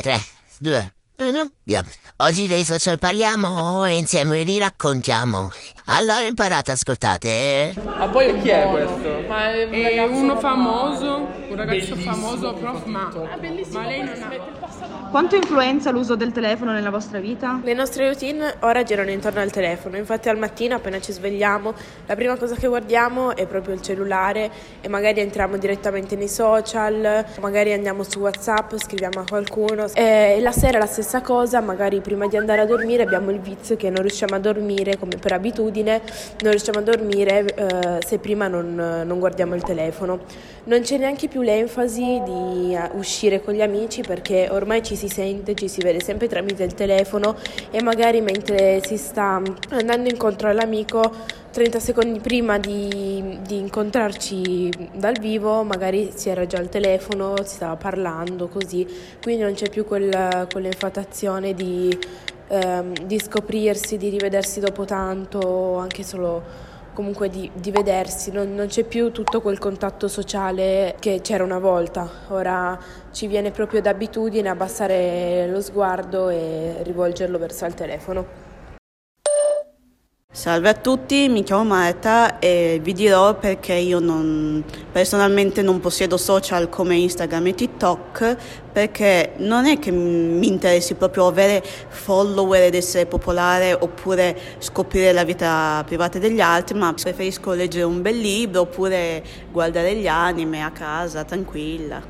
3, 2, 1, via. Oggi dei social parliamo e insieme li raccontiamo. Allora imparate, ascoltate. A voi chi è questo? Ma è, è uno famoso, ragazzo famoso, prof, ma, ma lei non ha... Quanto influenza l'uso del telefono nella vostra vita? Le nostre routine ora girano intorno al telefono, infatti al mattino appena ci svegliamo la prima cosa che guardiamo è proprio il cellulare e magari entriamo direttamente nei social, magari andiamo su Whatsapp, scriviamo a qualcuno e la sera la stessa cosa, magari prima di andare a dormire abbiamo il vizio che non riusciamo a dormire come per abitudine, non riusciamo a dormire eh, se prima non, non guardiamo il telefono. Non c'è neanche più l'enfasi di eh, uscire con gli amici perché ormai ci si sente, ci si vede sempre tramite il telefono e magari mentre si sta andando incontro all'amico 30 secondi prima di, di, incontrarci dal vivo magari si era già al telefono, si stava parlando così, quindi non c'è più quel, quell'infatazione di, ehm, di scoprirsi, di rivedersi dopo tanto, anche solo comunque di, di vedersi, non, non, c'è più tutto quel contatto sociale che c'era una volta, ora ci viene proprio d'abitudine abbassare lo sguardo e rivolgerlo verso il telefono. Salve a tutti, mi chiamo Marta e vi dirò perché io non, personalmente non possiedo social come Instagram e TikTok perché non è che mi interessi proprio avere follower ed essere popolare oppure scoprire la vita privata degli altri, ma preferisco leggere un bel libro oppure guardare gli anime a casa tranquilla.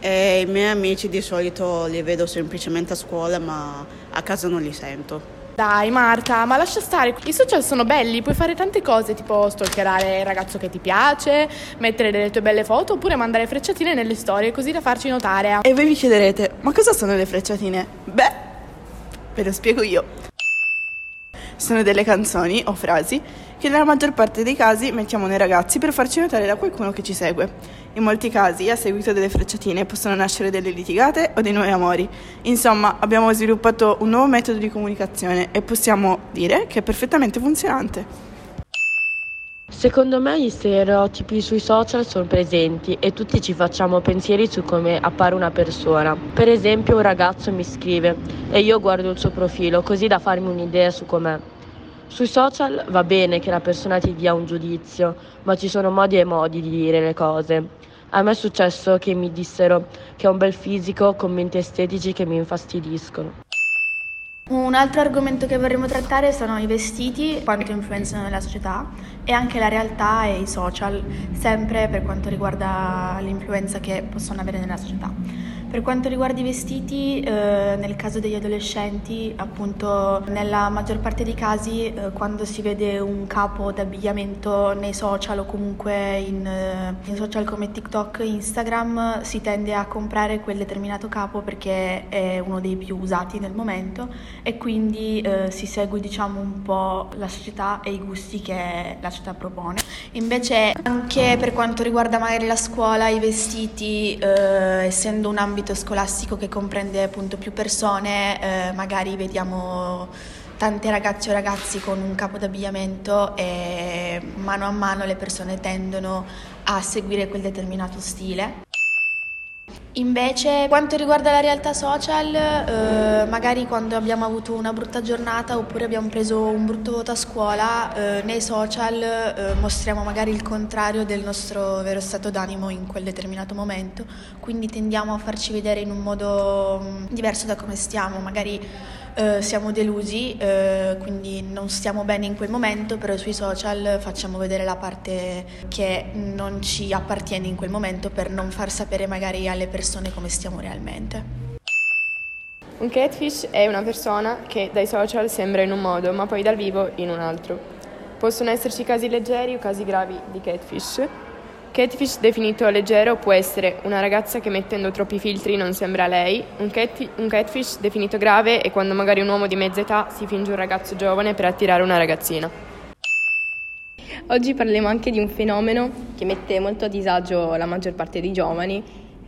E i miei amici di solito li vedo semplicemente a scuola ma a casa non li sento. Dai Marta, ma lascia stare, i social sono belli, puoi fare tante cose, tipo stalkerare il ragazzo che ti piace, mettere delle tue belle foto oppure mandare frecciatine nelle storie così da farci notare. E voi vi chiederete, ma cosa sono le frecciatine? Beh, ve lo spiego io. Sono delle canzoni o frasi che nella maggior parte dei casi mettiamo nei ragazzi per farci notare da qualcuno che ci segue. In molti casi, a seguito delle frecciatine, possono nascere delle litigate o dei nuovi amori. Insomma, abbiamo sviluppato un nuovo metodo di comunicazione e possiamo dire che è perfettamente funzionante. Secondo me gli stereotipi sui social sono presenti e tutti ci facciamo pensieri su come appare una persona. Per esempio un ragazzo mi scrive e io guardo il suo profilo così da farmi un'idea su com'è. Sui social va bene che la persona ti dia un giudizio, ma ci sono modi e modi di dire le cose. A me è successo che mi dissero che ho un bel fisico, commenti estetici che mi infastidiscono. Un altro argomento che vorremmo trattare sono i vestiti, quanto influenzano nella società e anche la realtà e i social, sempre per quanto riguarda l'influenza che possono avere nella società. Per quanto riguarda i vestiti, eh, nel caso degli adolescenti, appunto nella maggior parte dei casi eh, quando si vede un capo d'abbigliamento nei social o comunque in, eh, in, social come TikTok Instagram si tende a comprare quel determinato capo perché è uno dei più usati nel momento e quindi eh, si segue diciamo un po' la società e i gusti che la società propone. Invece anche per quanto riguarda magari la scuola, i vestiti, eh, essendo un ambito ambito scolastico che comprende appunto più persone, eh, magari vediamo tante ragazze o ragazzi con un capo d'abbigliamento e mano a mano le persone tendono a seguire quel determinato stile. Invece, quanto riguarda la realtà social, eh, magari quando abbiamo avuto una brutta giornata oppure abbiamo preso un brutto voto a scuola, eh, nei social eh, mostriamo magari il contrario del nostro vero stato d'animo in quel determinato momento, quindi tendiamo a farci vedere in un modo mm, diverso da come stiamo, magari eh, siamo delusi, eh, quindi non stiamo bene in quel momento, però sui social facciamo vedere la parte che non ci appartiene in quel momento per non far sapere magari alle persone come stiamo realmente. Un catfish è una persona che dai social sembra in un modo, ma poi dal vivo in un altro. Possono esserci casi leggeri o casi gravi di catfish. Catfish definito leggero può essere una ragazza che mettendo troppi filtri non sembra lei, un, cat, un catfish definito grave è quando magari un uomo di mezza età si finge un ragazzo giovane per attirare una ragazzina. Oggi parliamo anche di un fenomeno che mette molto a disagio la maggior parte dei giovani,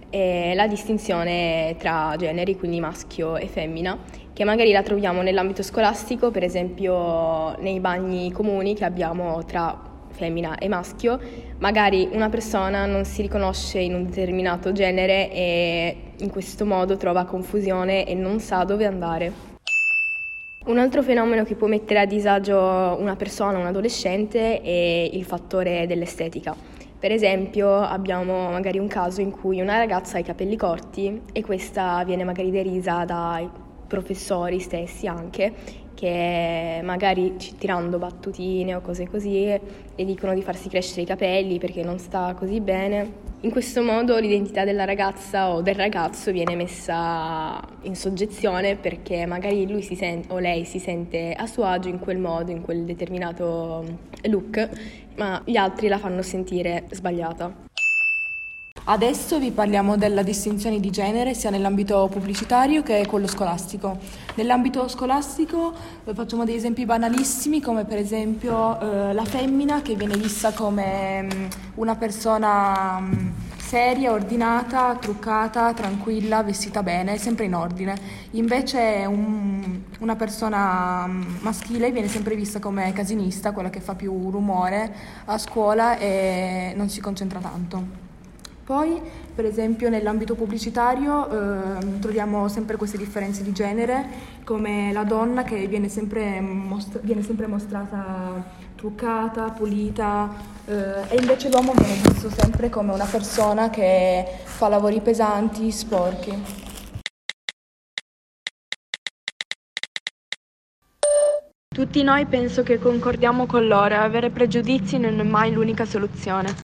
è la distinzione tra generi, quindi maschio e femmina, che magari la troviamo nell'ambito scolastico, per esempio nei bagni comuni che abbiamo tra femmina e maschio, magari una persona non si riconosce in un determinato genere e in questo modo trova confusione e non sa dove andare. Un altro fenomeno che può mettere a disagio una persona, un adolescente, è il fattore dell'estetica. Per esempio abbiamo magari un caso in cui una ragazza ha i capelli corti e questa viene magari derisa dai professori stessi anche che magari tirando battutine o cose così le dicono di farsi crescere i capelli perché non sta così bene. In questo modo l'identità della ragazza o del ragazzo viene messa in soggezione perché magari lui si sente, o lei si sente a suo agio in quel modo, in quel determinato look, ma gli altri la fanno sentire sbagliata. Adesso vi parliamo della distinzione di genere sia nell'ambito pubblicitario che quello scolastico. Nell'ambito scolastico eh, facciamo degli esempi banalissimi come per esempio eh, la femmina che viene vista come mh, mm, una persona mh, mm, seria, ordinata, truccata, tranquilla, vestita bene, sempre in ordine. Invece un, una persona mm, maschile viene sempre vista come casinista, quella che fa più rumore a scuola e non si concentra tanto. Poi, per esempio, nell'ambito pubblicitario eh, troviamo sempre queste differenze di genere, come la donna che viene sempre, mostra- viene sempre mostrata truccata, pulita, eh, e invece l'uomo viene visto sempre come una persona che fa lavori pesanti, sporchi. Tutti noi penso che concordiamo con loro, avere pregiudizi non è mai l'unica soluzione.